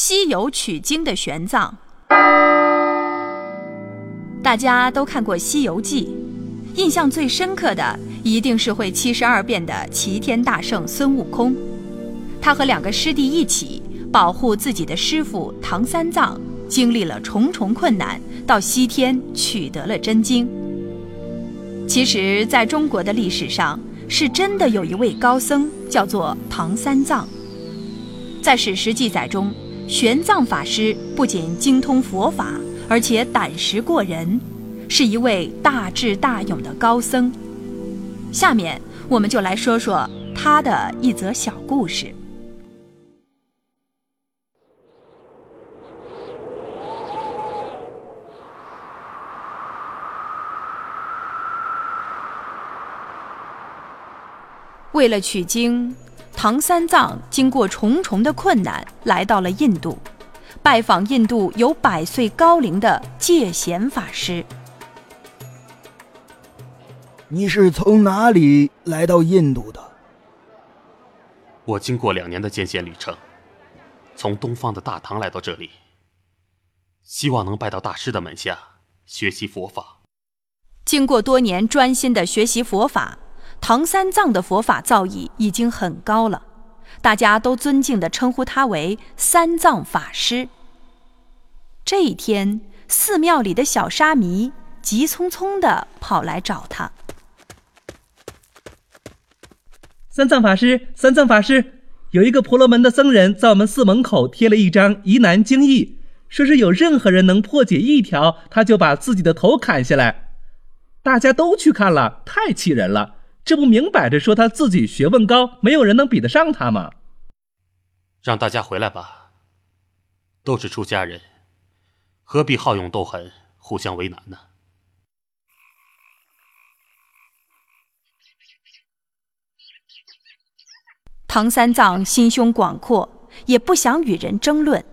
西游取经的玄奘。大家都看过《西游记》，印象最深刻的一定是会七十二变的齐天大圣孙悟空。他和两个师弟一起保护自己的师傅唐三藏，经历了重重困难，到西天取得了真经。其实，在中国的历史上，是真的有一位高僧叫做唐三藏。在史实记载中，玄奘法师不仅精通佛法，而且胆识过人，是一位大智大勇的高僧。下面，我们就来说说他的一则小故事。为了取经，唐三藏经过重重的困难，来到了印度，拜访印度有百岁高龄的戒贤法师。你是从哪里来到印度的？我经过两年的艰险旅程，从东方的大唐来到这里，希望能拜到大师的门下学习佛法。经过多年专心的学习佛法。唐三藏的佛法造诣已经很高了，大家都尊敬地称呼他为三藏法师。这一天，寺庙里的小沙弥急匆匆地跑来找他。三藏法师，三藏法师，有一个婆罗门的僧人在我们寺门口贴了一张疑难经义，说是有任何人能破解一条，他就把自己的头砍下来。大家都去看了，太气人了。这不明摆着说他自己学问高，没有人能比得上他吗？让大家回来吧，都是出家人，何必好勇斗狠，互相为难呢？唐三藏心胸广阔，也不想与人争论，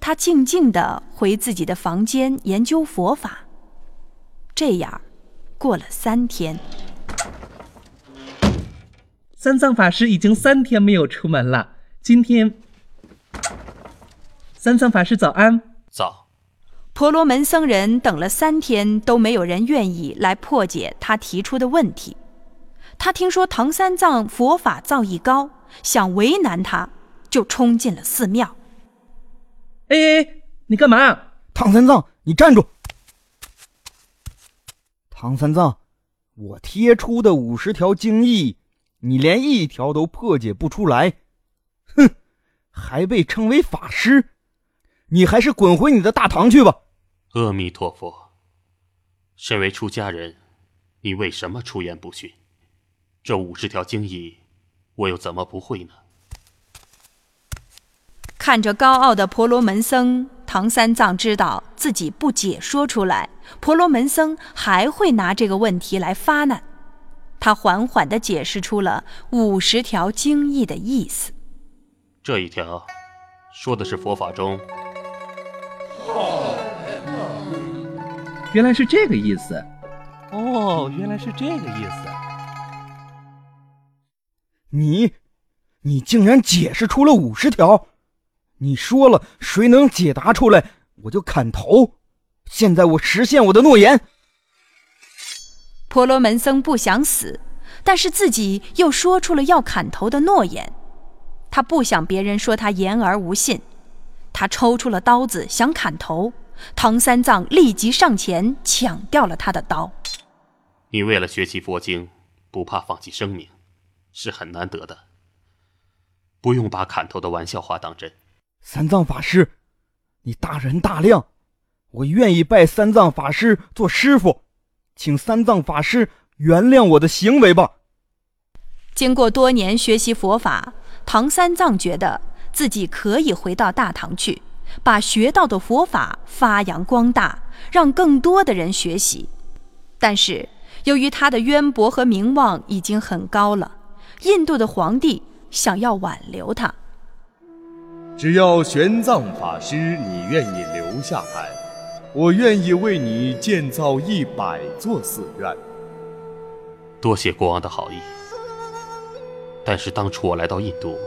他静静的回自己的房间研究佛法。这样，过了三天。三藏法师已经三天没有出门了。今天，三藏法师早安。早。婆罗门僧人等了三天都没有人愿意来破解他提出的问题。他听说唐三藏佛法造诣高，想为难他，就冲进了寺庙。哎哎，你干嘛？唐三藏，你站住！唐三藏，我贴出的五十条经义。你连一条都破解不出来，哼，还被称为法师？你还是滚回你的大唐去吧！阿弥陀佛。身为出家人，你为什么出言不逊？这五十条经义，我又怎么不会呢？看着高傲的婆罗门僧，唐三藏知道自己不解说出来，婆罗门僧还会拿这个问题来发难。他缓缓地解释出了五十条经义的意思。这一条，说的是佛法中。原来是这个意思。哦，原来是这个意思。你，你竟然解释出了五十条！你说了，谁能解答出来，我就砍头。现在我实现我的诺言。婆罗门僧不想死，但是自己又说出了要砍头的诺言。他不想别人说他言而无信，他抽出了刀子想砍头。唐三藏立即上前抢掉了他的刀。你为了学习佛经，不怕放弃生命，是很难得的。不用把砍头的玩笑话当真。三藏法师，你大人大量，我愿意拜三藏法师做师傅。请三藏法师原谅我的行为吧。经过多年学习佛法，唐三藏觉得自己可以回到大唐去，把学到的佛法发扬光大，让更多的人学习。但是，由于他的渊博和名望已经很高了，印度的皇帝想要挽留他。只要玄奘法师你愿意留下来。我愿意为你建造一百座寺院。多谢国王的好意，但是当初我来到印度，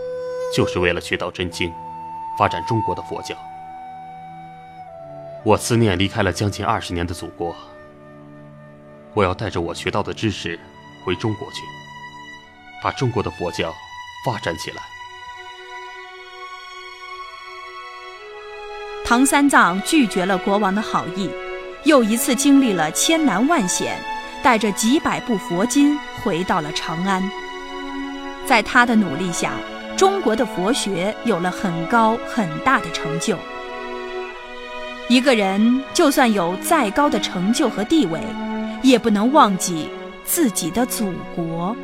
就是为了学到真经，发展中国的佛教。我思念离开了将近二十年的祖国，我要带着我学到的知识回中国去，把中国的佛教发展起来。唐三藏拒绝了国王的好意，又一次经历了千难万险，带着几百部佛经回到了长安。在他的努力下，中国的佛学有了很高很大的成就。一个人就算有再高的成就和地位，也不能忘记自己的祖国。